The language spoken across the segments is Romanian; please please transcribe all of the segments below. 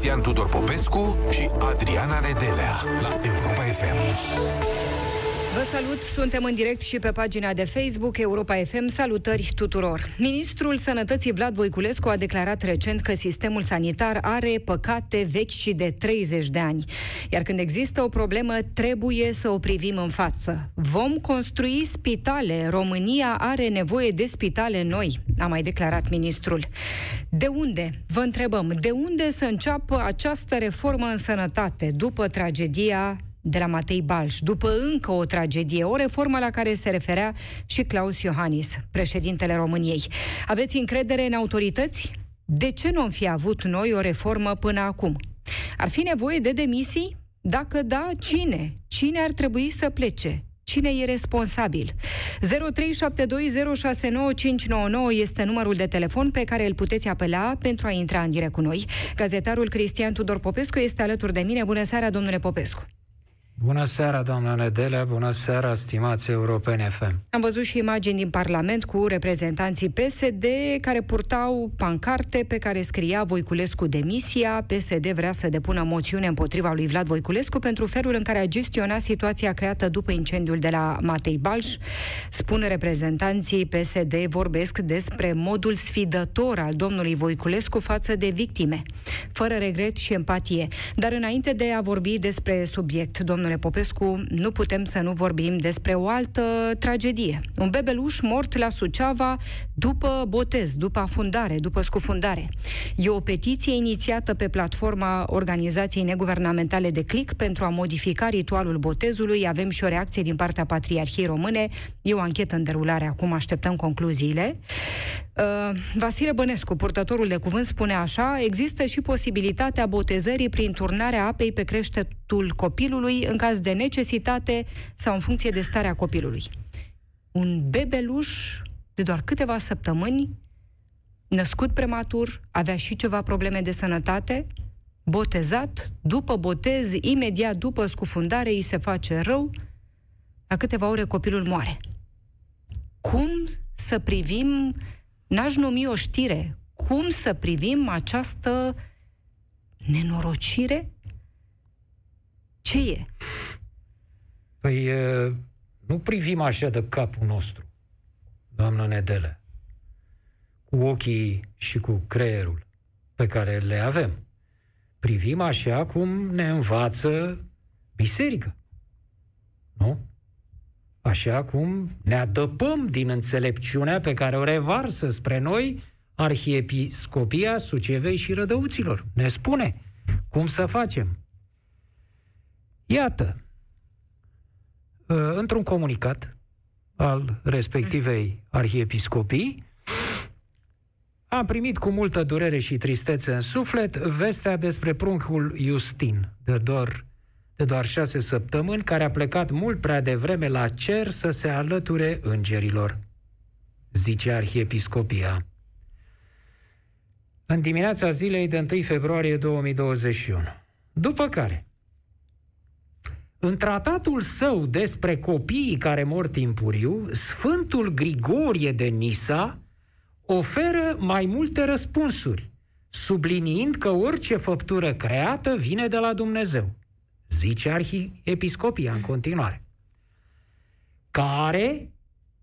Cristian Tudor Popescu și Adriana Nedelea la Europa FM. Vă salut, suntem în direct și pe pagina de Facebook Europa FM. Salutări tuturor! Ministrul Sănătății Vlad Voiculescu a declarat recent că sistemul sanitar are păcate vechi și de 30 de ani. Iar când există o problemă, trebuie să o privim în față. Vom construi spitale. România are nevoie de spitale noi, a mai declarat ministrul. De unde? Vă întrebăm, de unde să înceapă această reformă în sănătate după tragedia de la Matei Balș, după încă o tragedie, o reformă la care se referea și Claus Iohannis, președintele României. Aveți încredere în autorități? De ce nu am fi avut noi o reformă până acum? Ar fi nevoie de demisii? Dacă da, cine? Cine ar trebui să plece? Cine e responsabil? 0372069599 este numărul de telefon pe care îl puteți apela pentru a intra în direct cu noi. Gazetarul Cristian Tudor Popescu este alături de mine. Bună seara, domnule Popescu! Bună seara, doamna Nedelea, bună seara, stimați europeni FM. Am văzut și imagini din Parlament cu reprezentanții PSD care purtau pancarte pe care scria Voiculescu demisia. PSD vrea să depună moțiune împotriva lui Vlad Voiculescu pentru felul în care a gestionat situația creată după incendiul de la Matei Balș. Spun reprezentanții PSD vorbesc despre modul sfidător al domnului Voiculescu față de victime, fără regret și empatie. Dar înainte de a vorbi despre subiect, domnule domnule Popescu, nu putem să nu vorbim despre o altă tragedie. Un bebeluș mort la Suceava după botez, după afundare, după scufundare. E o petiție inițiată pe platforma organizației neguvernamentale de CLIC pentru a modifica ritualul botezului. Avem și o reacție din partea Patriarhiei Române. E o anchetă în derulare, acum așteptăm concluziile. Uh, Vasile Bănescu, purtătorul de cuvânt, spune așa, există și posibilitatea botezării prin turnarea apei pe creștetul copilului în caz de necesitate sau în funcție de starea copilului. Un bebeluș de doar câteva săptămâni, născut prematur, avea și ceva probleme de sănătate, botezat, după botez, imediat după scufundare, îi se face rău, la câteva ore copilul moare. Cum să privim N-aș numi o știre. Cum să privim această nenorocire? Ce e? Păi nu privim așa de capul nostru, doamnă Nedele, cu ochii și cu creierul pe care le avem. Privim așa cum ne învață biserica. Nu? așa cum ne adăpăm din înțelepciunea pe care o revarsă spre noi Arhiepiscopia Sucevei și Rădăuților. Ne spune cum să facem. Iată, ă, într-un comunicat al respectivei arhiepiscopii, am primit cu multă durere și tristețe în suflet vestea despre pruncul Justin, de doar de doar șase săptămâni, care a plecat mult prea devreme la cer să se alăture îngerilor, zice arhiepiscopia. În dimineața zilei de 1 februarie 2021. După care, în tratatul său despre copiii care mor timpuriu, Sfântul Grigorie de Nisa oferă mai multe răspunsuri, subliniind că orice făptură creată vine de la Dumnezeu zice arhiepiscopia în continuare, care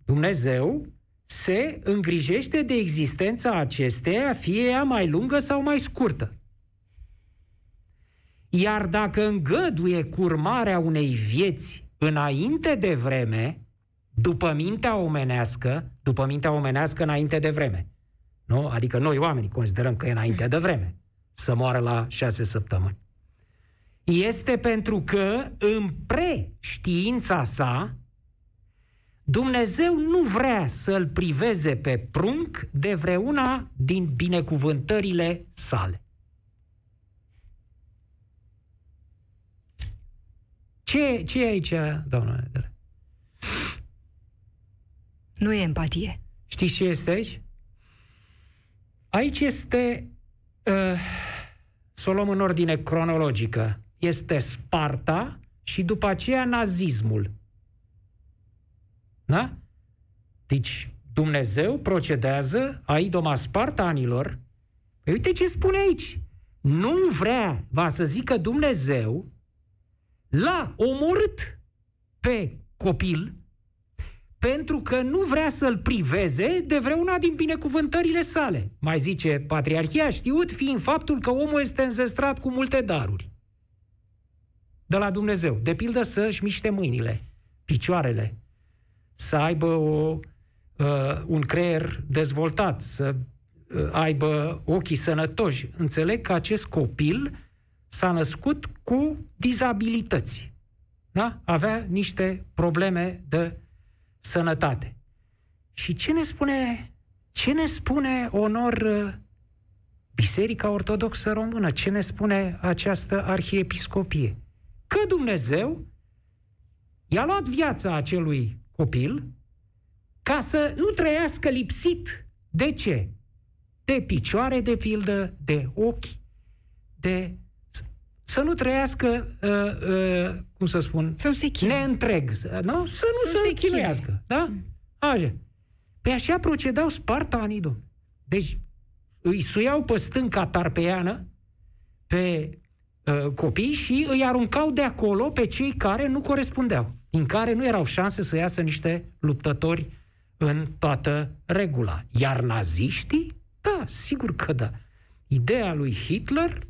Dumnezeu se îngrijește de existența acesteia, fie ea mai lungă sau mai scurtă. Iar dacă îngăduie curmarea unei vieți înainte de vreme, după mintea omenească, după mintea omenească înainte de vreme, nu? Adică noi oamenii considerăm că e înainte de vreme să moară la șase săptămâni este pentru că în preștiința sa Dumnezeu nu vrea să-l priveze pe prunc de vreuna din binecuvântările sale. Ce, ce e aici, doamna Nedere? Nu e empatie. Știți ce este aici? Aici este, uh, să o luăm în ordine cronologică, este Sparta și după aceea nazismul. Da? Deci Dumnezeu procedează a idoma spartanilor. Păi uite ce spune aici. nu vrea, va să zică Dumnezeu, l-a omorât pe copil pentru că nu vrea să-l priveze de vreuna din binecuvântările sale. Mai zice, Patriarhia știut fiind faptul că omul este înzestrat cu multe daruri de la Dumnezeu. De pildă să-și miște mâinile, picioarele, să aibă o, uh, un creier dezvoltat, să uh, aibă ochii sănătoși. Înțeleg că acest copil s-a născut cu dizabilități. Da? Avea niște probleme de sănătate. Și ce ne spune, ce ne spune onor uh, Biserica Ortodoxă Română? Ce ne spune această arhiepiscopie? Că Dumnezeu i-a luat viața acelui copil ca să nu trăiască lipsit. De ce? De picioare, de pildă, de ochi, de să nu trăiască, uh, uh, cum să spun, să se neîntreg, nu? să nu să se chinuiască. Da? Așa. Pe așa procedau spartanii, domn. Deci îi suiau pe stânca tarpeiană pe uh, copii și îi aruncau de acolo pe cei care nu corespundeau, în care nu erau șanse să iasă niște luptători în toată regula. Iar naziștii? Da, sigur că da. Ideea lui Hitler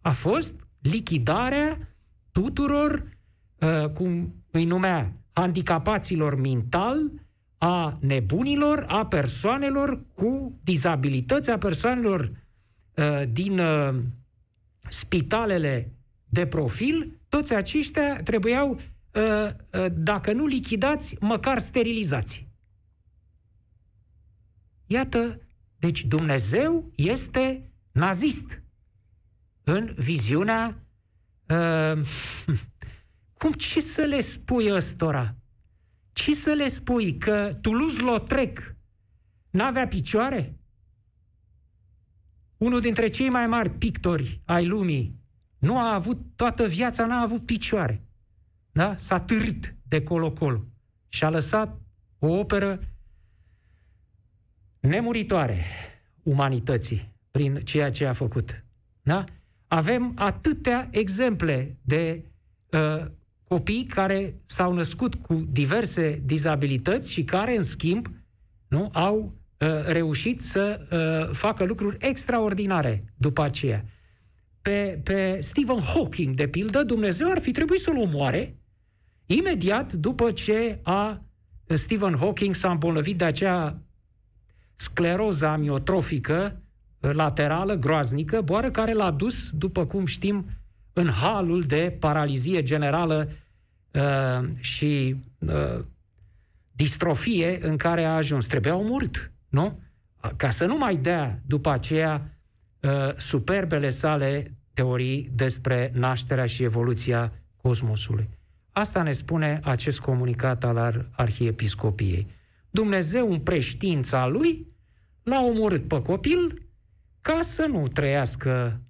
a fost lichidarea tuturor, uh, cum îi numea, handicapaților mental, a nebunilor, a persoanelor cu dizabilități, a persoanelor uh, din uh, spitalele de profil, toți aceștia trebuiau, uh, uh, dacă nu lichidați, măcar sterilizați. Iată, deci Dumnezeu este nazist în viziunea uh, cum ce să le spui ăstora? Ce să le spui? Că Toulouse-Lautrec n-avea picioare? Unul dintre cei mai mari pictori ai lumii nu a avut, toată viața n-a avut picioare. Da? S-a târât de colo-colo și a lăsat o operă nemuritoare umanității prin ceea ce a făcut. Da? Avem atâtea exemple de uh, copii care s-au născut cu diverse dizabilități și care, în schimb, nu, au uh, reușit să uh, facă lucruri extraordinare după aceea. Pe, pe Stephen Hawking, de pildă, Dumnezeu ar fi trebuit să-l omoare imediat după ce a Stephen Hawking s-a îmbolnăvit de acea scleroză amiotrofică laterală groaznică, boară care l-a dus, după cum știm, în halul de paralizie generală uh, și uh, distrofie în care a ajuns. Trebuia omorât, nu? Ca să nu mai dea după aceea uh, superbele sale teorii despre nașterea și evoluția cosmosului. Asta ne spune acest comunicat al Arhiepiscopiei. Dumnezeu, în preștiința lui, l-a omorât pe copil ca să nu trăiască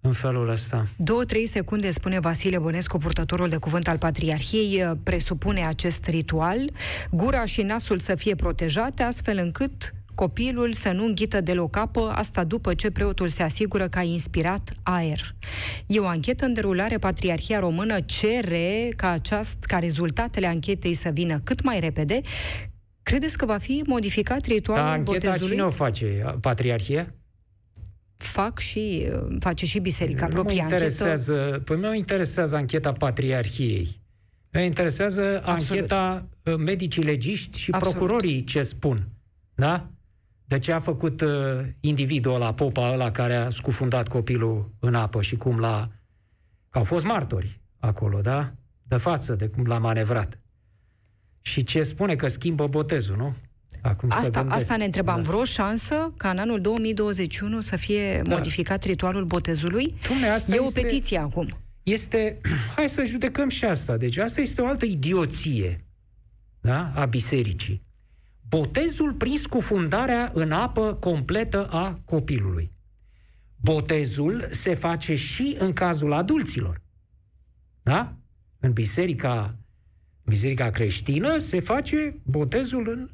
în felul ăsta. Două-trei secunde, spune Vasile Bănescu, purtătorul de cuvânt al Patriarhiei, presupune acest ritual, gura și nasul să fie protejate, astfel încât copilul să nu înghită deloc apă, asta după ce preotul se asigură că a inspirat aer. E o anchetă în derulare, Patriarhia Română cere ca, aceast, ca rezultatele anchetei să vină cât mai repede. Credeți că va fi modificat ritualul da, ancheta botezului? cine o face? Patriarhia? Fac și, face și biserica nu propria mă interesează, anchetă. Păi mă interesează ancheta Patriarhiei. Mă interesează Absolut. ancheta uh, medicii legiști și Absolut. procurorii ce spun. Da? De ce a făcut uh, individul ăla, popa ăla care a scufundat copilul în apă și cum l-a... Au fost martori acolo, da? De față, de cum l-a manevrat. Și ce spune că schimbă botezul, nu? Acum asta, asta ne întrebam. Da. Vreo șansă ca în anul 2021 să fie da. modificat ritualul botezului? Dumne, asta e este, o petiție acum. Este, hai să judecăm și asta. Deci asta este o altă idioție da? a bisericii. Botezul prin scufundarea în apă completă a copilului. Botezul se face și în cazul adulților. Da? În biserica, biserica creștină se face botezul în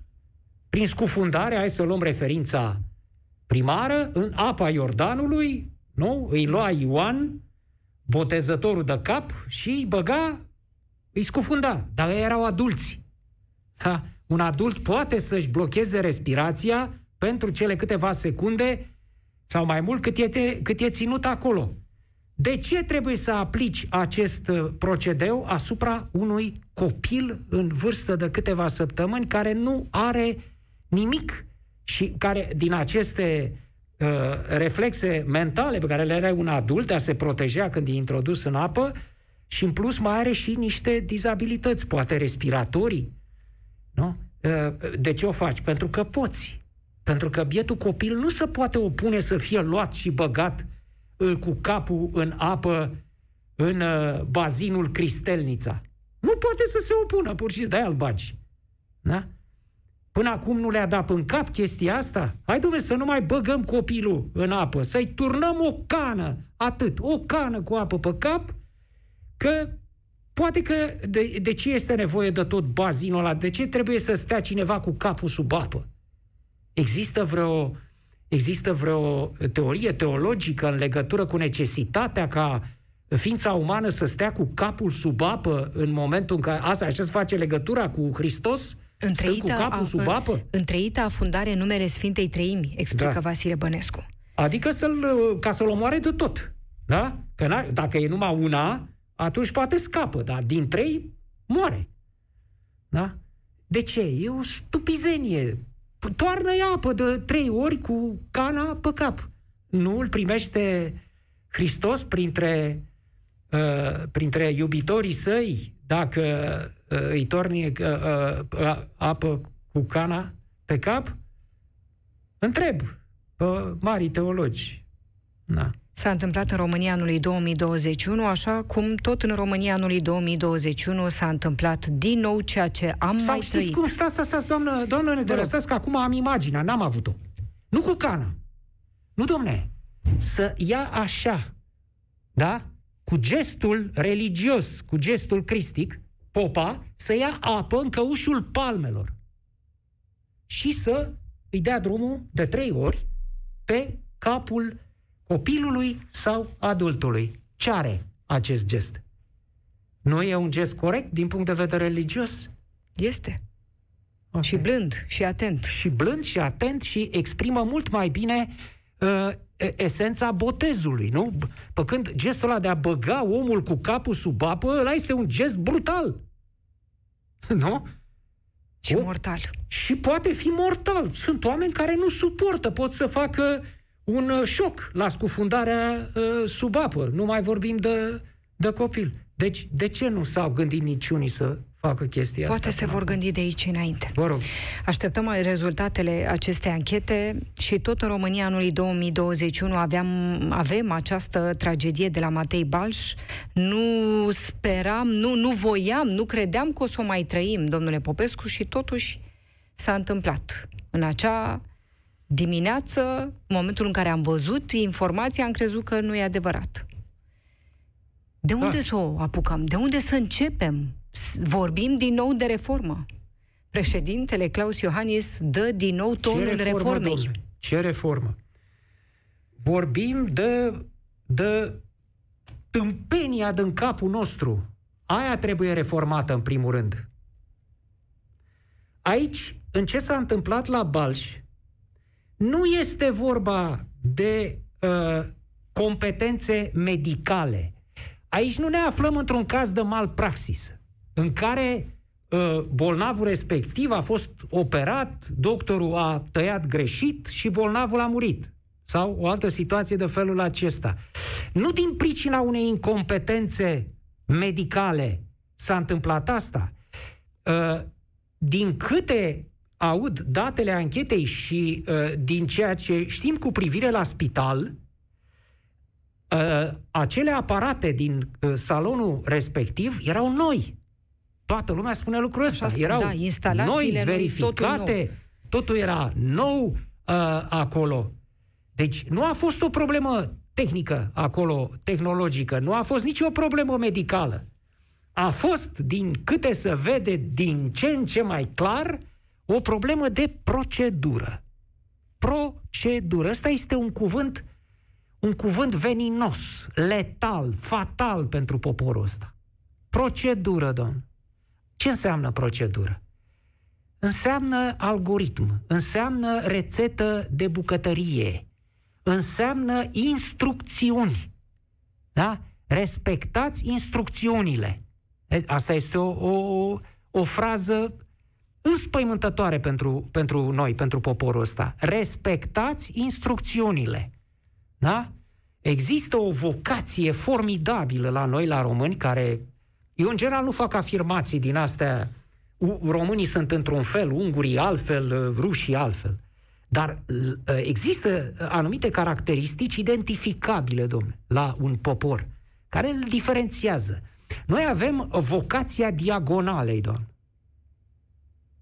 prin scufundare, hai să luăm referința primară, în apa Iordanului, nu? Îi lua Ioan, botezătorul de cap, și îi băga, îi scufunda. Dar ei erau adulți. Da? Un adult poate să-și blocheze respirația pentru cele câteva secunde sau mai mult cât e, cât e ținut acolo. De ce trebuie să aplici acest uh, procedeu asupra unui copil în vârstă de câteva săptămâni care nu are nimic și care din aceste uh, reflexe mentale pe care le are un adult de a se proteja când e introdus în apă și în plus mai are și niște dizabilități, poate respiratorii. Nu? Uh, de ce o faci? Pentru că poți. Pentru că bietul copil nu se poate opune să fie luat și băgat cu capul în apă în uh, bazinul Cristelnița. Nu poate să se opună, pur și simplu, de-aia îl bagi. Da? Până acum nu le-a dat în cap chestia asta? Hai, dumne, să nu mai băgăm copilul în apă, să-i turnăm o cană, atât, o cană cu apă pe cap, că poate că de, de ce este nevoie de tot bazinul ăla? De ce trebuie să stea cineva cu capul sub apă? Există vreo Există vreo teorie teologică în legătură cu necesitatea ca ființa umană să stea cu capul sub apă în momentul în care... Asta, așa se face legătura cu Hristos? Întreita, cu capul a, sub apă? Întreita fundare numere Sfintei Treimi, explică da. Vasile Bănescu. Adică să-l, ca să-l omoare de tot. Da? Că dacă e numai una, atunci poate scapă, dar din trei moare. Da? De ce? E o stupizenie toarnă-i apă de trei ori cu cana pe cap. Nu îl primește Hristos printre, uh, printre iubitorii săi dacă uh, îi torni uh, uh, apă cu cana pe cap? Întreb pe mari teologi. Da. S-a întâmplat în România anului 2021, așa cum tot în România anului 2021 s-a întâmplat din nou ceea ce am Sau mai știți trăit. cum? Stați, stați, stați, doamnă, doamnă Nedere, stați că acum am imaginea, n-am avut-o. Nu cu cana. Nu, domne. Să ia așa, da? Cu gestul religios, cu gestul cristic, popa, să ia apă în căușul palmelor și să îi dea drumul de trei ori pe capul copilului sau adultului. Ce are acest gest? Nu e un gest corect din punct de vedere religios? Este. Okay. Și blând și atent. Și blând și atent și exprimă mult mai bine uh, esența botezului, nu? Pe când gestul ăla de a băga omul cu capul sub apă, ăla este un gest brutal. Nu? Și mortal. Și poate fi mortal. Sunt oameni care nu suportă, pot să facă un uh, șoc la scufundarea uh, sub apă. Nu mai vorbim de, de copil. Deci, de ce nu s-au gândit niciunii să facă chestia Poate asta? se vor gândi de aici înainte. Vă rog. Așteptăm rezultatele acestei anchete și tot în România anului 2021 aveam, avem această tragedie de la Matei Balș. Nu speram, nu, nu voiam, nu credeam că o să o mai trăim, domnule Popescu, și totuși s-a întâmplat. În acea dimineață, în momentul în care am văzut informația, am crezut că nu e adevărat. De unde da. să o apucăm? De unde să începem? Vorbim din nou de reformă. Președintele Claus Iohannis dă din nou tonul Ce reformă, reformei. Domnule? Ce reformă? Vorbim de, de tâmpenia din capul nostru. Aia trebuie reformată în primul rând. Aici, în ce s-a întâmplat la Balș, nu este vorba de uh, competențe medicale. Aici nu ne aflăm într-un caz de malpraxis, în care uh, bolnavul respectiv a fost operat, doctorul a tăiat greșit și bolnavul a murit. Sau o altă situație de felul acesta. Nu din pricina unei incompetențe medicale s-a întâmplat asta. Uh, din câte aud datele anchetei și uh, din ceea ce știm cu privire la spital, uh, acele aparate din uh, salonul respectiv erau noi. Toată lumea spune lucrul ăsta. Așa erau da, noi, verificate, totul, nou. totul era nou uh, acolo. Deci nu a fost o problemă tehnică acolo, tehnologică, nu a fost nicio problemă medicală. A fost, din câte se vede, din ce în ce mai clar, uh, o problemă de procedură. Procedură. Ăsta este un cuvânt, un cuvânt veninos, letal, fatal pentru poporul ăsta. Procedură, domn. Ce înseamnă procedură? Înseamnă algoritm, înseamnă rețetă de bucătărie, înseamnă instrucțiuni. Da? Respectați instrucțiunile. Asta este o, o, o frază înspăimântătoare pentru, pentru noi, pentru poporul ăsta. Respectați instrucțiunile. Da? Există o vocație formidabilă la noi, la români, care... Eu, în general, nu fac afirmații din astea. Românii sunt într-un fel, ungurii altfel, rușii altfel. Dar există anumite caracteristici identificabile, domnule, la un popor, care îl diferențiază. Noi avem vocația diagonalei, domnule.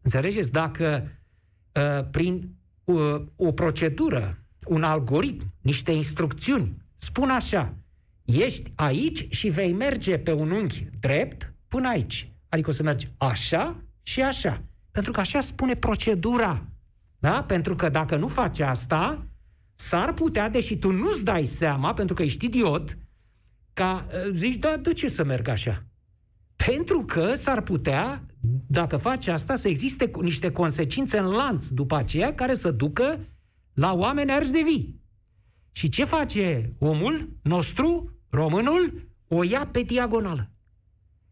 Înțelegeți? Dacă uh, prin uh, o procedură, un algoritm, niște instrucțiuni, spun așa, ești aici și vei merge pe un unghi drept până aici. Adică o să mergi așa și așa. Pentru că așa spune procedura. Da? Pentru că dacă nu faci asta, s-ar putea, deși tu nu-ți dai seama, pentru că ești idiot, ca uh, zici, da, de ce să merg așa? Pentru că s-ar putea, dacă faci asta, să existe niște consecințe în lanț după aceea care să ducă la oameni arși de vii. Și ce face omul nostru, românul? O ia pe diagonală.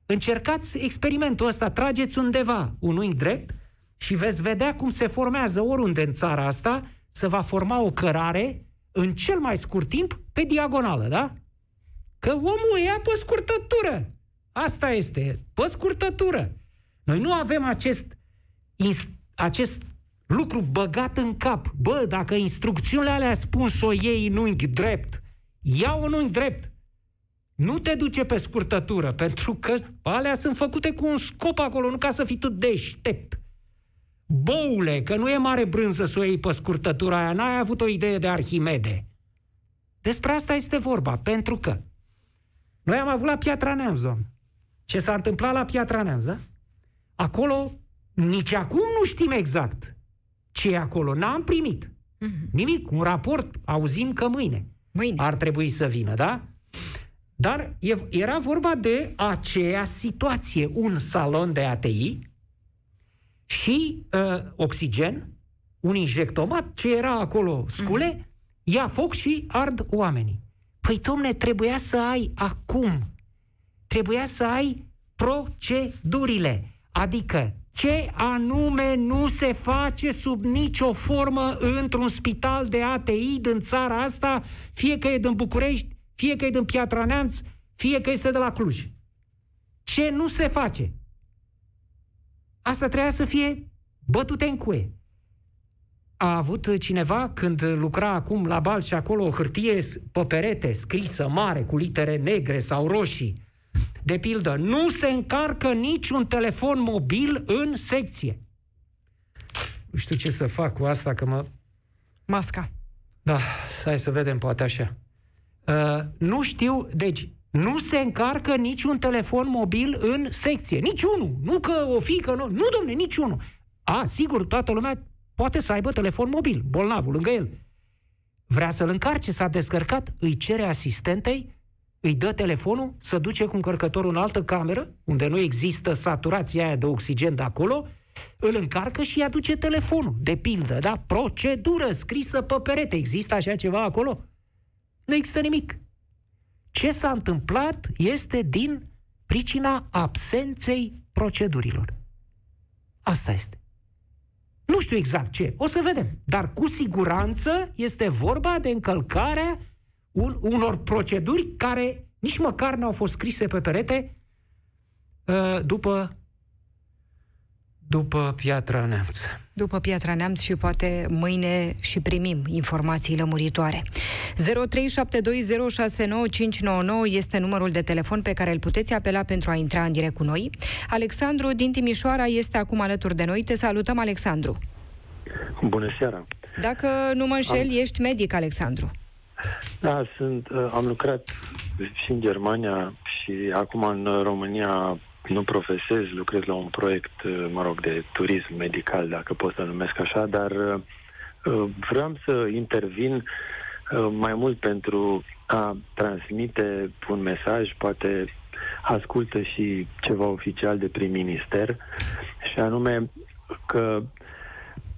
Încercați experimentul ăsta, trageți undeva un unghi drept și veți vedea cum se formează oriunde în țara asta, să va forma o cărare în cel mai scurt timp pe diagonală, da? Că omul ia pe scurtătură. Asta este, pe scurtătură. Noi nu avem acest, acest lucru băgat în cap. Bă, dacă instrucțiunile alea spun să o iei în unghi drept, ia un unghi drept. Nu te duce pe scurtătură, pentru că alea sunt făcute cu un scop acolo, nu ca să fii tu deștept. Boule, că nu e mare brânză să o iei pe scurtătura aia, n-ai avut o idee de Arhimede. Despre asta este vorba, pentru că noi am avut la Piatra Neamț, domn. Ce s-a întâmplat la Piatra Neamț, da? Acolo, nici acum nu știm exact ce e acolo. N-am primit. Mm-hmm. Nimic. Un raport, auzim că mâine. Mâine. Ar trebui să vină, da? Dar era vorba de aceea situație. Un salon de ATI și uh, oxigen, un injectomat, ce era acolo, scule, mm-hmm. ia foc și ard oamenii. Păi, domne, trebuia să ai acum, trebuia să ai procedurile. Adică, ce anume nu se face sub nicio formă într-un spital de ATI din țara asta, fie că e din București, fie că e din Piatra Neamț, fie că este de la Cluj. Ce nu se face? Asta trebuia să fie bătute în cuie. A avut cineva, când lucra acum la bal și acolo, o hârtie pe perete, scrisă mare, cu litere negre sau roșii, de pildă, nu se încarcă niciun telefon mobil în secție. Nu știu ce să fac cu asta, că mă... Masca. Da, hai să vedem, poate așa. Uh, nu știu, deci, nu se încarcă niciun telefon mobil în secție. Niciunul. Nu că o fi, că nu. Nu, domne, niciunul. A, sigur, toată lumea poate să aibă telefon mobil, bolnavul, lângă el. Vrea să-l încarce, s-a descărcat, îi cere asistentei îi dă telefonul, să duce cu încărcătorul în altă cameră, unde nu există saturația aia de oxigen de acolo, îl încarcă și îi aduce telefonul, de pildă, da? Procedură scrisă pe perete. Există așa ceva acolo? Nu există nimic. Ce s-a întâmplat este din pricina absenței procedurilor. Asta este. Nu știu exact ce, o să vedem. Dar cu siguranță este vorba de încălcarea un, unor proceduri care nici măcar n-au fost scrise pe perete uh, după după Piatra Neamț. După Piatra Neamț și poate mâine și primim informații lămuritoare. 0372069599 este numărul de telefon pe care îl puteți apela pentru a intra în direct cu noi. Alexandru din Timișoara este acum alături de noi. Te salutăm, Alexandru. Bună seara. Dacă nu mă înșel, Am... ești medic, Alexandru. Da, sunt, uh, am lucrat și în Germania și acum în România nu profesez, lucrez la un proiect, uh, mă rog, de turism medical, dacă pot să numesc așa, dar uh, vreau să intervin uh, mai mult pentru a transmite un mesaj, poate ascultă și ceva oficial de prim-minister, și anume că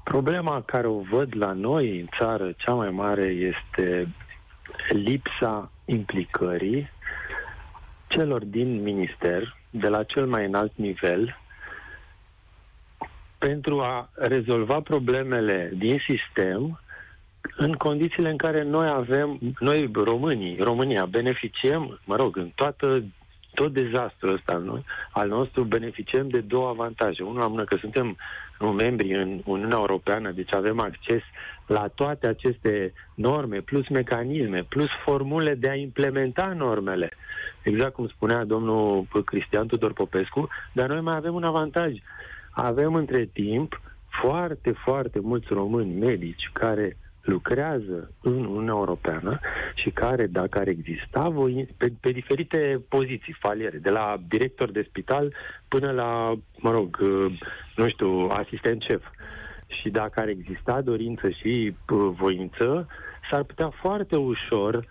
problema care o văd la noi în țară cea mai mare este lipsa implicării celor din minister, de la cel mai înalt nivel, pentru a rezolva problemele din sistem în condițiile în care noi avem, noi românii, România, beneficiem, mă rog, în toată tot dezastrul ăsta noi, al nostru beneficiem de două avantaje. Unul am că suntem membri în Uniunea Europeană, deci avem acces la toate aceste norme, plus mecanisme, plus formule de a implementa normele. Exact cum spunea domnul Cristian Tudor Popescu, dar noi mai avem un avantaj. Avem între timp foarte, foarte mulți români medici care lucrează în Uniunea Europeană și care, dacă ar exista voi, pe, pe diferite poziții faliere, de la director de spital până la, mă rog, uh, nu știu, asistent șef. Și dacă ar exista dorință și uh, voință, s-ar putea foarte ușor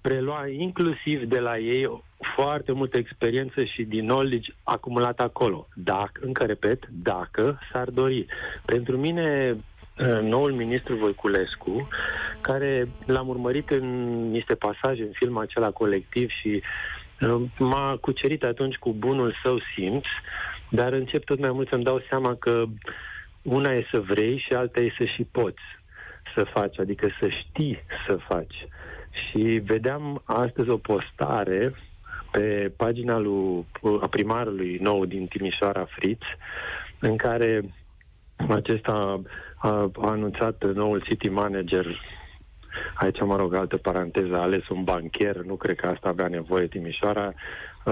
prelua inclusiv de la ei foarte multă experiență și din knowledge acumulat acolo. Dacă, încă repet, dacă s-ar dori. Pentru mine, Uh, noul ministru Voiculescu, care l-am urmărit în niște pasaje în filmul acela colectiv și uh, m-a cucerit atunci cu bunul său simț, dar încep tot mai mult să-mi dau seama că una e să vrei și alta e să și poți să faci, adică să știi să faci. Și vedeam astăzi o postare pe pagina lui, a primarului nou din Timișoara, Fritz, în care acesta a, a anunțat noul city manager Aici, mă rog, altă paranteză, a ales un bancher, nu cred că asta avea nevoie Timișoara,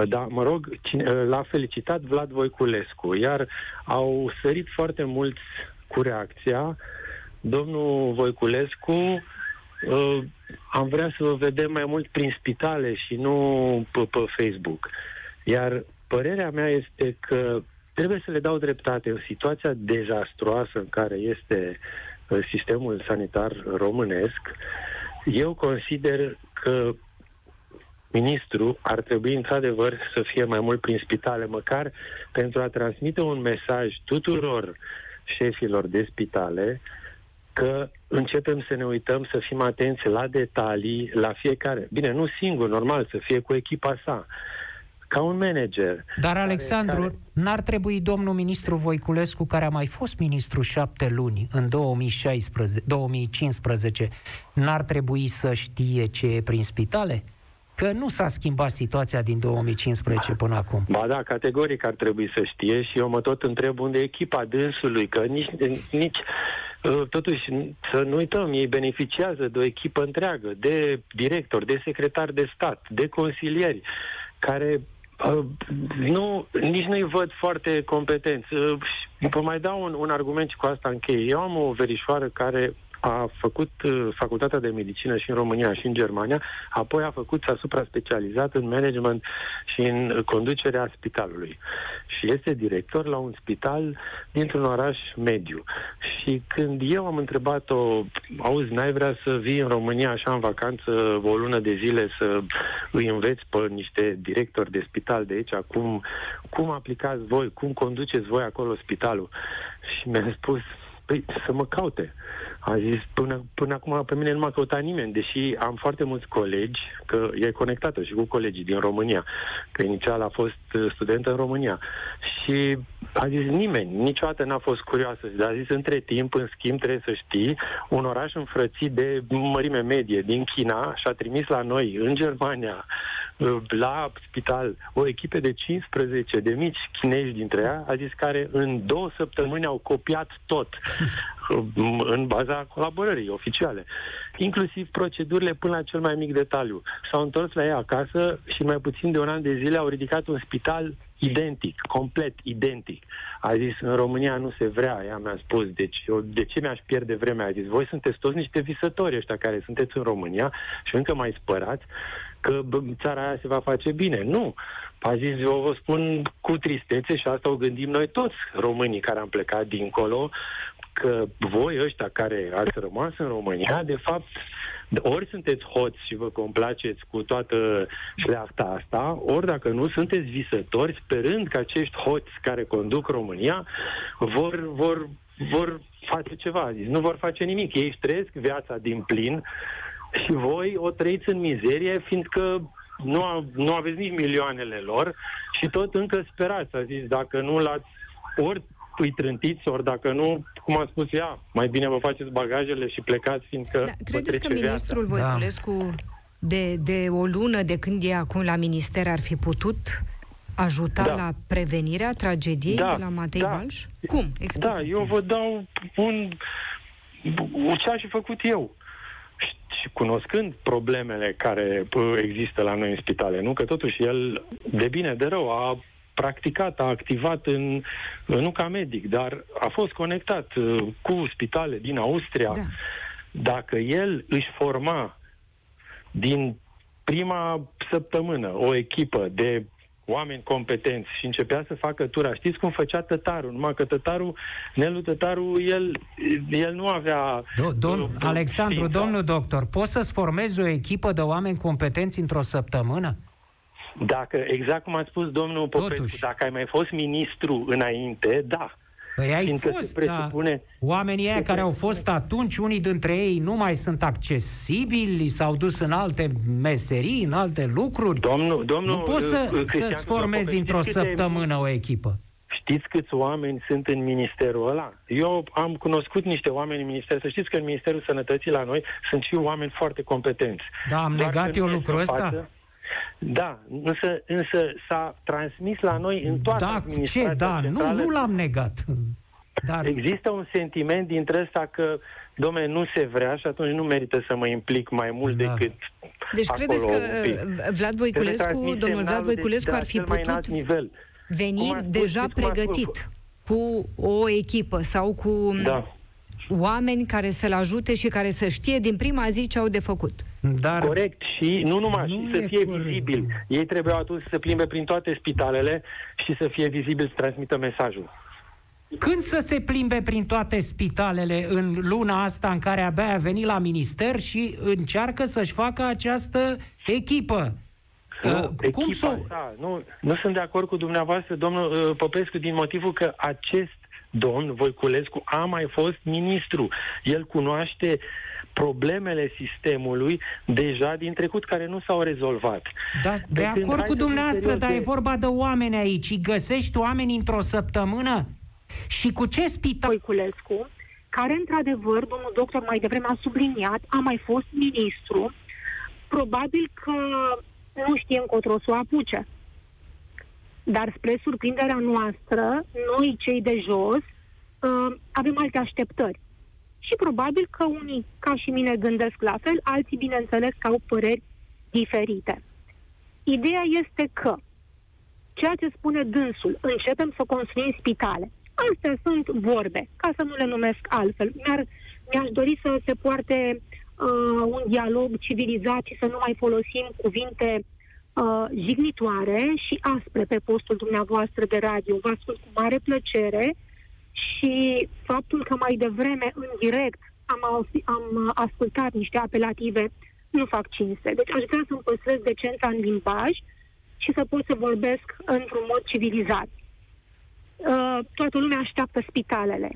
dar, mă rog, cine, l-a felicitat Vlad Voiculescu, iar au sărit foarte mulți cu reacția. Domnul Voiculescu, uh, am vrea să vă vedem mai mult prin spitale și nu pe, pe Facebook. Iar părerea mea este că trebuie să le dau dreptate. O situația dezastruoasă în care este uh, sistemul sanitar românesc, eu consider că ministru ar trebui într-adevăr să fie mai mult prin spitale, măcar pentru a transmite un mesaj tuturor șefilor de spitale că începem să ne uităm, să fim atenți la detalii, la fiecare. Bine, nu singur, normal, să fie cu echipa sa ca un manager. Dar, Alexandru, care... n-ar trebui domnul ministru Voiculescu, care a mai fost ministru șapte luni în 2016, 2015, n-ar trebui să știe ce e prin spitale? Că nu s-a schimbat situația din 2015 până acum. Ba da, categoric ar trebui să știe și eu mă tot întreb unde e echipa dânsului, că nici, nici uh, totuși, să nu uităm, ei beneficiază de o echipă întreagă, de director, de secretar de stat, de consilieri, care Uh, nu, nici nu-i văd foarte competenți. Uh, vă mai dau un, un argument și cu asta închei. Eu am o verișoară care a făcut uh, facultatea de medicină și în România și în Germania, apoi a făcut, s-a supra-specializat în management și în conducerea spitalului. Și este director la un spital dintr-un oraș mediu. Și când eu am întrebat-o, auzi, n-ai vrea să vii în România așa în vacanță o lună de zile să îi înveți pe niște directori de spital de aici, cum, cum aplicați voi, cum conduceți voi acolo spitalul? Și mi-a spus, păi să mă caute. A zis, până, până acum pe mine nu m-a căutat nimeni, deși am foarte mulți colegi, că e conectată și cu colegii din România, că inițial a fost uh, studentă în România. Și a zis nimeni, niciodată n-a fost curioasă. Dar a zis, între timp, în schimb, trebuie să știi, un oraș înfrățit de mărime medie din China și-a trimis la noi, în Germania, uh, la spital, o echipă de 15 de mici chinezi dintre ea, a zis care în două săptămâni au copiat tot în baza colaborării oficiale. Inclusiv procedurile până la cel mai mic detaliu. S-au întors la ea acasă și mai puțin de un an de zile au ridicat un spital identic, complet identic. A zis, în România nu se vrea, ea mi-a spus, deci eu, de ce mi-aș pierde vremea? A zis, voi sunteți toți niște visători ăștia care sunteți în România și încă mai spărați că bă, țara aia se va face bine. Nu. A zis, eu vă spun cu tristețe și asta o gândim noi toți, românii care am plecat dincolo, că voi ăștia care ați rămas în România, de fapt, ori sunteți hoți și vă complaceți cu toată șleachta asta, ori dacă nu, sunteți visători sperând că acești hoți care conduc România vor, vor, vor face ceva. Nu vor face nimic. Ei își trăiesc viața din plin și voi o trăiți în mizerie, fiindcă nu, a, nu aveți nici milioanele lor și tot încă sperați. A zis, dacă nu l-ați ori îi trântiți, ori dacă nu, cum a spus ea, mai bine vă faceți bagajele și plecați, fiindcă da, Credeți că ministrul viața. Voiculescu da. de, de o lună de când e acum la minister ar fi putut ajuta da. la prevenirea tragediei da, de la Matei da. Balș? Cum? Da, eu vă dau un... ce aș fi făcut eu și cunoscând problemele care există la noi în spitale, nu? Că totuși el, de bine, de rău, a practicat, a activat în, nu ca medic, dar a fost conectat uh, cu spitale din Austria. Da. Dacă el își forma din prima săptămână o echipă de oameni competenți și începea să facă tura. Știți cum făcea tătarul? Numai că tătarul, Nelu Tătarul, el, el nu avea... Do- domn, uh, Alexandru, știința. domnul doctor, poți să-ți formezi o echipă de oameni competenți într-o săptămână? Dacă, exact cum a spus domnul Popescu, Totuși. dacă ai mai fost ministru înainte, da. Păi ai fost, presupune, da. Oamenii aia care au fost atunci, unii dintre ei nu mai sunt accesibili, s-au dus în alte meserii, în alte lucruri. Domnul, domnul, nu poți să, uh, să-ți formezi într-o săptămână o echipă. Știți câți oameni sunt în ministerul ăla? Eu am cunoscut niște oameni în minister. Să știți că în Ministerul Sănătății la noi sunt și oameni foarte competenți. Da, am Doar negat eu lucrul ăsta? Față, da, însă, însă s-a transmis la noi în toată da, administrația ce? Da, centrală. nu, nu l-am negat. Dar... Există un sentiment dintre ăsta că, domne, nu se vrea și atunci nu merită să mă implic mai mult da. decât Deci credeți că uh, Vlad Voiculescu, domnul Vlad Voiculescu ar fi putut nivel. veni spus, deja pregătit cu o echipă sau cu da. oameni care să-l ajute și care să știe din prima zi ce au de făcut? Dar corect și nu numai nu și să fie corect. vizibil. Ei trebuie atunci să plimbe prin toate spitalele și să fie vizibil să transmită mesajul. Când să se plimbe prin toate spitalele în luna asta în care abia a venit la minister și încearcă să-și facă această echipă? Nu, uh, cum să... Da, nu, nu sunt de acord cu dumneavoastră, domnul uh, Popescu, din motivul că acest domn Voiculescu a mai fost ministru. El cunoaște problemele sistemului deja din trecut care nu s-au rezolvat. Da, de, de acord cu dumneavoastră, dar de... e vorba de oameni aici. Găsești oameni într-o săptămână? Și cu ce spital? Voiculescu, care într-adevăr, domnul doctor mai devreme a subliniat, a mai fost ministru, probabil că nu știe încotro să o apuce. Dar spre surprinderea noastră, noi cei de jos uh, avem alte așteptări. Și probabil că unii, ca și mine, gândesc la fel, alții, bineînțeles, că au păreri diferite. Ideea este că ceea ce spune dânsul, începem să construim spitale. Astea sunt vorbe, ca să nu le numesc altfel. Mi-ar, mi-aș dori să se poarte uh, un dialog civilizat și să nu mai folosim cuvinte uh, jignitoare și aspre pe postul dumneavoastră de radio. Vă ascult cu mare plăcere și faptul că mai devreme, în direct, am, am ascultat niște apelative, nu fac cinste. Deci aș vrea să-mi păstrez decența în limbaj și să pot să vorbesc într-un mod civilizat. Uh, toată lumea așteaptă spitalele.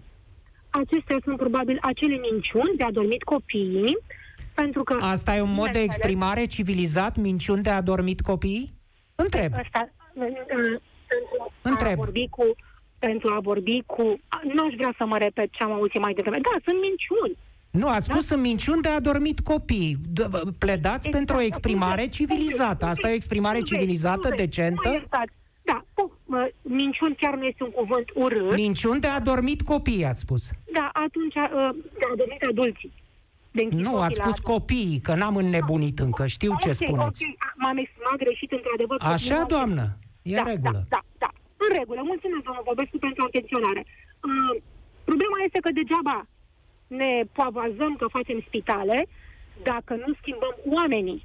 Acestea sunt probabil acele minciuni de a dormit copiii, pentru că... Asta e un mod de exprimare civilizat, minciuni de a dormit copiii? Întreb. Asta, uh, uh, Întreb. A vorbi cu pentru a vorbi cu... Nu aș vrea să mă repet ce am auzit mai devreme. Da, sunt minciuni. Nu, ați da? spus da? în minciuni de a dormit copii. Pledați exact. pentru o exprimare civilizată. Asta e o exprimare civilizată, decentă? Da, o, minciuni chiar nu este un cuvânt urât. Minciuni de a dormit copii, ați spus. Da, atunci ă, de a dormit adulții. Nu, ați spus la... copiii, că n-am înnebunit încă, știu okay, ce spuneți. Ok, m-am exprimat greșit, într-adevăr. Așa, doamnă, e da, regulă. Da, da, da. În regulă, mulțumesc, domnul Bobescu, pentru atenționare. Uh, problema este că degeaba ne pavazăm că facem spitale dacă nu schimbăm oamenii.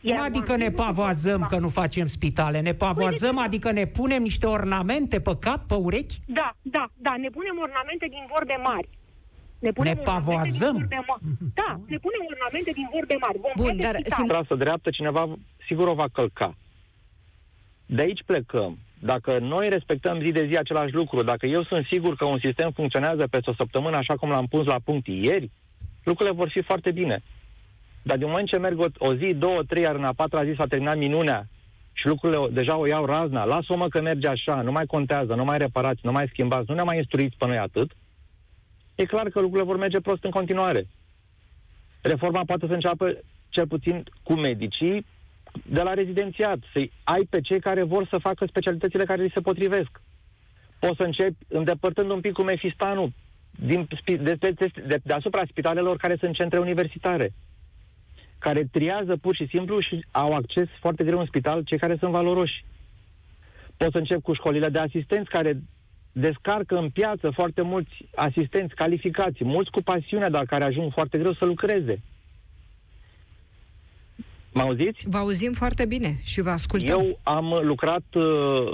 Iar adică ne pavoazăm că nu facem spitale, ne pavoazăm, păi, adică ne punem niște ornamente pe cap, pe urechi? Da, da, da, ne punem ornamente din vorbe mari. Ne, punem Ne ornamente pavoazăm. din vorbe ma- Da, ne punem ornamente din vorbe mari. Vom Bun, crede dar spital. simt- trasă dreaptă, cineva sigur o va călca. De aici plecăm. Dacă noi respectăm zi de zi același lucru, dacă eu sunt sigur că un sistem funcționează peste o săptămână așa cum l-am pus la punct ieri, lucrurile vor fi foarte bine. Dar din moment ce merg o, o zi, două, trei, iar în a patra zi s-a terminat minunea și lucrurile o- deja o iau razna, lasă-o mă că merge așa, nu mai contează, nu mai reparați, nu mai schimbați, nu ne mai instruiți pe noi atât, e clar că lucrurile vor merge prost în continuare. Reforma poate să înceapă cel puțin cu medicii de la rezidențiat, să ai pe cei care vor să facă specialitățile care li se potrivesc. Poți să începi îndepărtând un pic cu Mefistanul din, spi- de, de, de, de, deasupra spitalelor care sunt centre universitare, care triază pur și simplu și au acces foarte greu în spital cei care sunt valoroși. Poți să încep cu școlile de asistenți care descarcă în piață foarte mulți asistenți calificați, mulți cu pasiune, dar care ajung foarte greu să lucreze. Mă auziți? Vă auzim foarte bine și vă ascultăm. Eu am lucrat uh,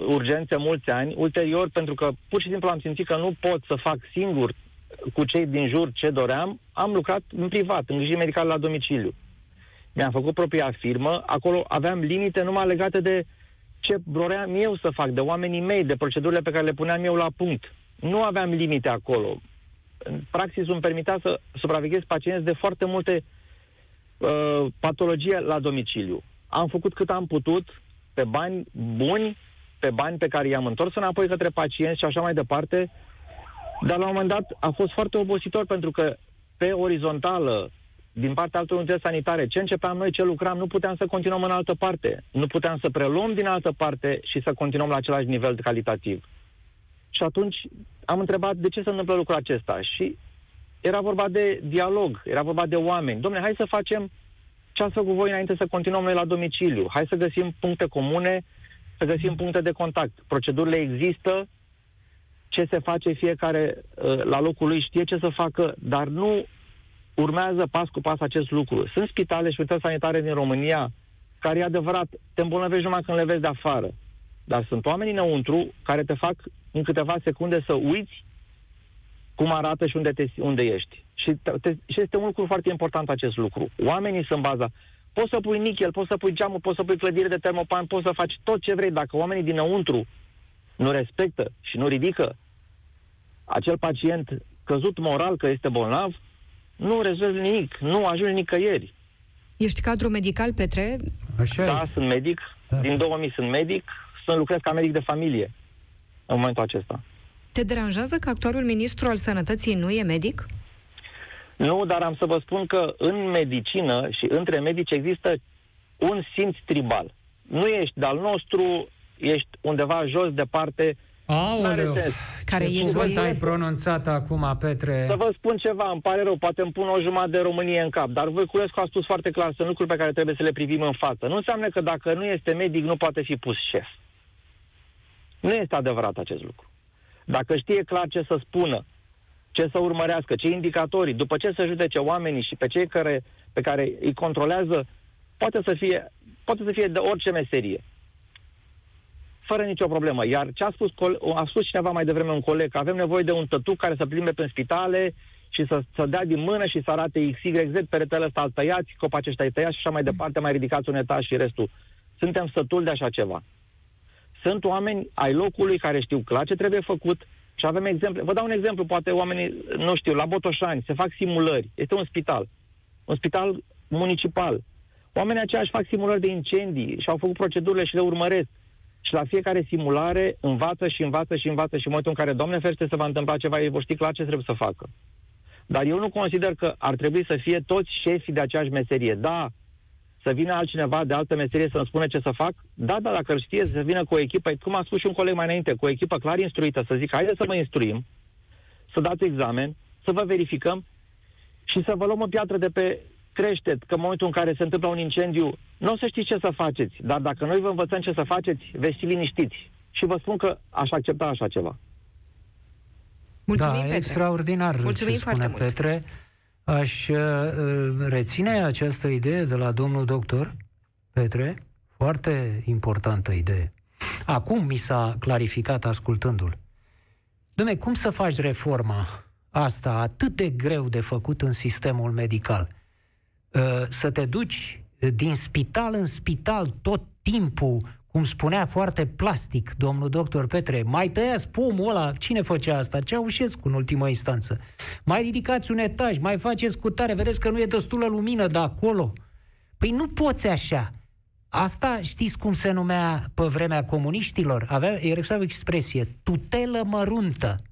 urgențe mulți ani, ulterior, pentru că pur și simplu am simțit că nu pot să fac singur cu cei din jur ce doream, am lucrat în privat, în îngrijiri medicale la domiciliu. Mi-am făcut propria firmă, acolo aveam limite numai legate de ce vroiam eu să fac, de oamenii mei, de procedurile pe care le puneam eu la punct. Nu aveam limite acolo. În praxis îmi permitea să supraveghez pacienți de foarte multe uh, patologie la domiciliu. Am făcut cât am putut, pe bani buni, pe bani pe care i-am întors înapoi către pacienți și așa mai departe, dar la un moment dat a fost foarte obositor pentru că pe orizontală, din partea altor unități sanitare, ce începeam noi, ce lucram, nu puteam să continuăm în altă parte. Nu puteam să preluăm din altă parte și să continuăm la același nivel de calitativ. Și atunci am întrebat de ce se întâmplă lucrul acesta și era vorba de dialog, era vorba de oameni. Domnule, hai să facem ce ați făcut voi înainte să continuăm noi la domiciliu. Hai să găsim puncte comune, să găsim puncte de contact. Procedurile există, ce se face fiecare uh, la locul lui știe ce să facă, dar nu urmează pas cu pas acest lucru. Sunt spitale și unități sanitare din România care, e adevărat, te îmbolnăvești numai când le vezi de afară. Dar sunt oameni înăuntru care te fac în câteva secunde să uiți cum arată și unde, te, unde ești. Și, te, și este un lucru foarte important acest lucru. Oamenii sunt baza. Poți să pui nichel, poți să pui geamul, poți să pui clădire de termopan, poți să faci tot ce vrei. Dacă oamenii dinăuntru nu respectă și nu ridică acel pacient căzut moral că este bolnav, nu rezolvi nimic, nu ajungi nicăieri. Ești cadru medical, Petre? Așa Da, este. sunt medic, Da. din 2000 sunt medic, sunt lucrez ca medic de familie în momentul acesta. Te deranjează că actualul ministru al sănătății nu e medic? Nu, dar am să vă spun că în medicină și între medici există un simț tribal. Nu ești de-al nostru, ești undeva jos, departe. N-are Aoleu, sens. Care ce e cuvânt subiect? ai pronunțat acum, Petre? Să vă spun ceva, îmi pare rău, poate îmi pun o jumătate de Românie în cap, dar Voiculescu a spus foarte clar, sunt lucruri pe care trebuie să le privim în față. Nu înseamnă că dacă nu este medic, nu poate fi pus șef. Nu este adevărat acest lucru. Dacă știe clar ce să spună, ce să urmărească, ce indicatorii, după ce să judece oamenii și pe cei care, pe care îi controlează, poate să fie, poate să fie de orice meserie. Fără nicio problemă. Iar ce a spus, col- a spus cineva mai devreme un coleg, că avem nevoie de un tătuc care să plimbe prin spitale și să, să dea din mână și să arate XYZ, peretele ăsta îl tăiați, copacii ăștia îi tăiați și așa mai departe, mai ridicați un etaj și restul. Suntem sătuli de așa ceva. Sunt oameni ai locului care știu clar ce trebuie făcut și avem exemple. Vă dau un exemplu, poate oamenii, nu știu, la Botoșani se fac simulări. Este un spital. Un spital municipal. Oamenii aceia își fac simulări de incendii și au făcut procedurile și le urmăresc. Și la fiecare simulare învață și învață și învață și în momentul în care, Doamne ferește, se va întâmpla ceva, ei vor ști clar ce trebuie să facă. Dar eu nu consider că ar trebui să fie toți șefii de aceeași meserie. Da, să vină altcineva de altă meserie să-mi spune ce să fac? Da, da, dacă îl știe, să vină cu o echipă, cum a spus și un coleg mai înainte, cu o echipă clar instruită, să zic, haideți să vă instruim, să dați examen, să vă verificăm și să vă luăm o piatră de pe creștet, că în momentul în care se întâmplă un incendiu, nu o să știți ce să faceți, dar dacă noi vă învățăm ce să faceți, veți fi liniștiți. Și vă spun că aș accepta așa ceva. Mulțumim, da, Petre. extraordinar Mulțumim ce spune foarte mult. Petre. Aș uh, reține această idee de la domnul doctor Petre. Foarte importantă idee. Acum mi s-a clarificat ascultându-l. Dom'le, cum să faci reforma asta atât de greu de făcut în sistemul medical. Uh, să te duci din spital în spital tot timpul, cum spunea foarte plastic domnul doctor Petre, mai tăiați pomul ăla, cine făcea asta? Ceaușescu în ultima instanță. Mai ridicați un etaj, mai faceți cu tare, vedeți că nu e destulă lumină de acolo. Păi nu poți așa. Asta știți cum se numea pe vremea comuniștilor? Avea, era o expresie, tutelă măruntă.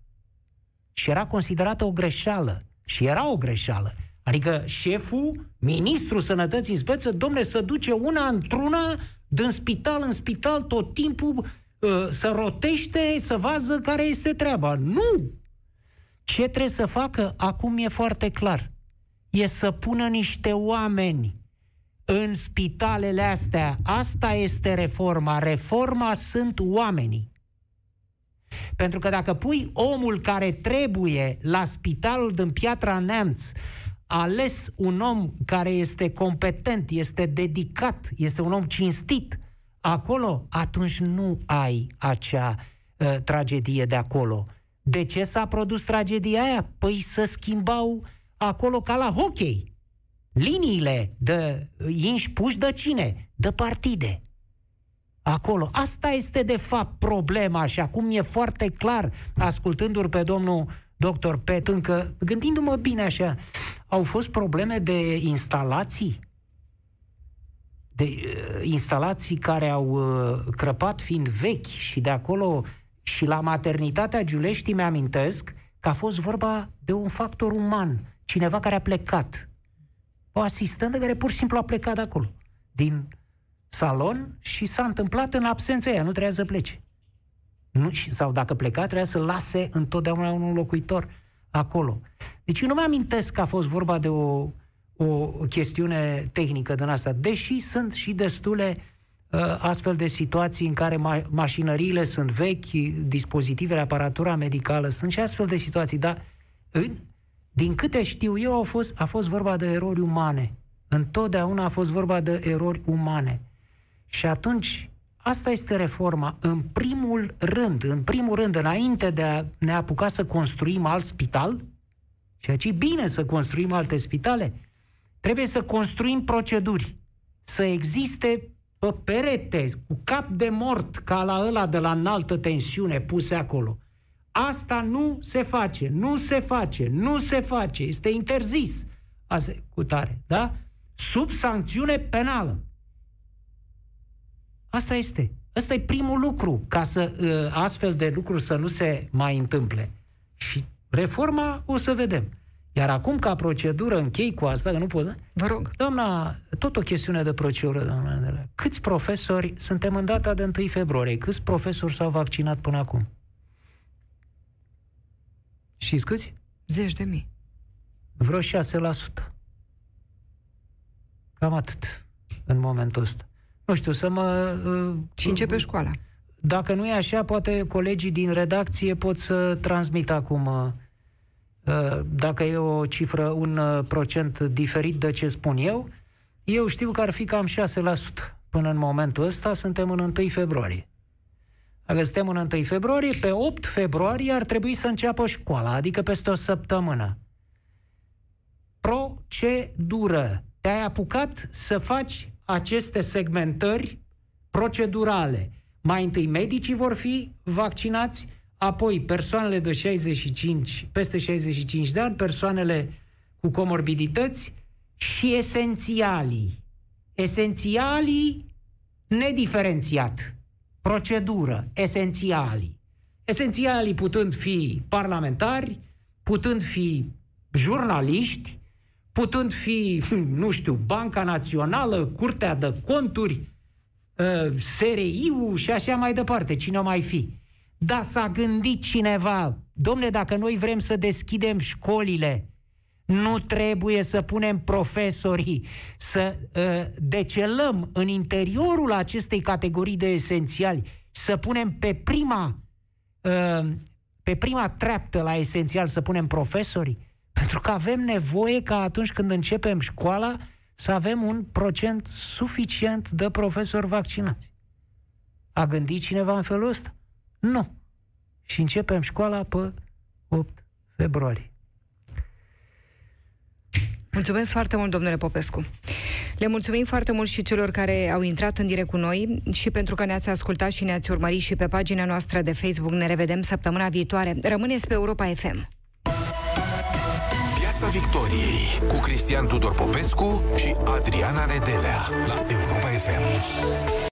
Și era considerată o greșeală. Și era o greșeală. Adică șeful, ministrul sănătății în speță, domne, să duce una într-una din spital în spital tot timpul uh, să rotește, să vază care este treaba. Nu! Ce trebuie să facă acum e foarte clar. E să pună niște oameni în spitalele astea. Asta este reforma. Reforma sunt oamenii. Pentru că dacă pui omul care trebuie la spitalul din Piatra Neamț, ales un om care este competent, este dedicat, este un om cinstit, acolo, atunci nu ai acea uh, tragedie de acolo. De ce s-a produs tragedia aia? Păi să schimbau acolo ca la hockey. Liniile de inși puși de cine? De partide. Acolo. Asta este de fapt problema și acum e foarte clar, ascultându-l pe domnul doctor Pet, încă gândindu-mă bine așa, au fost probleme de instalații? De uh, instalații care au uh, crăpat fiind vechi și de acolo și la maternitatea Giulești mi-amintesc că a fost vorba de un factor uman, cineva care a plecat. O asistentă care pur și simplu a plecat de acolo, din salon și s-a întâmplat în absența ei, nu trebuia să plece. Nu, sau dacă pleca, trebuia să lase întotdeauna un locuitor acolo. Deci eu nu mă amintesc că a fost vorba de o, o chestiune tehnică din asta, deși sunt și destule uh, astfel de situații în care ma- mașinăriile sunt vechi, dispozitivele, aparatura medicală, sunt și astfel de situații, dar în, din câte știu eu, a fost, a fost vorba de erori umane. Întotdeauna a fost vorba de erori umane. Și atunci, asta este reforma. În primul rând, în primul rând, înainte de a ne apuca să construim alt spital, ceea ce e bine să construim alte spitale, trebuie să construim proceduri. Să existe pe perete, cu cap de mort, ca la ăla de la înaltă tensiune puse acolo. Asta nu se face, nu se face, nu se face, este interzis. Asecutare, da? Sub sancțiune penală. Asta este. Asta e primul lucru, ca să uh, astfel de lucruri să nu se mai întâmple. Și reforma o să vedem. Iar acum, ca procedură, închei cu asta, că nu pot... Da? Vă rog. Doamna, tot o chestiune de procedură, doamna Câți profesori, suntem în data de 1 februarie, câți profesori s-au vaccinat până acum? Și câți? Zeci de mii. Vreo 6%. Cam atât în momentul ăsta nu știu, să mă... Uh, și începe școala. Dacă nu e așa, poate colegii din redacție pot să transmit acum uh, uh, dacă e o cifră, un procent diferit de ce spun eu, eu știu că ar fi cam 6%. Până în momentul ăsta suntem în 1 februarie. Dacă suntem în 1 februarie, pe 8 februarie ar trebui să înceapă școala, adică peste o săptămână. Procedură. Te-ai apucat să faci aceste segmentări procedurale. Mai întâi medicii vor fi vaccinați, apoi persoanele de 65, peste 65 de ani, persoanele cu comorbidități și esențialii. Esențialii nediferențiat. Procedură, esențialii. Esențialii putând fi parlamentari, putând fi jurnaliști, putând fi, nu știu, Banca Națională, Curtea de Conturi, uh, SRI-ul și așa mai departe, cine o mai fi. Dar s-a gândit cineva, domne, dacă noi vrem să deschidem școlile, nu trebuie să punem profesorii, să uh, decelăm în interiorul acestei categorii de esențiali, să punem pe prima, uh, pe prima treaptă la esențial, să punem profesorii. Pentru că avem nevoie ca atunci când începem școala să avem un procent suficient de profesori vaccinați. A gândit cineva în felul ăsta? Nu. Și începem școala pe 8 februarie. Mulțumesc foarte mult, domnule Popescu. Le mulțumim foarte mult și celor care au intrat în direct cu noi și pentru că ne-ați ascultat și ne-ați urmărit și pe pagina noastră de Facebook. Ne revedem săptămâna viitoare. Rămâneți pe Europa FM. Piața Victoriei cu Cristian Tudor Popescu și Adriana Nedelea la Europa FM.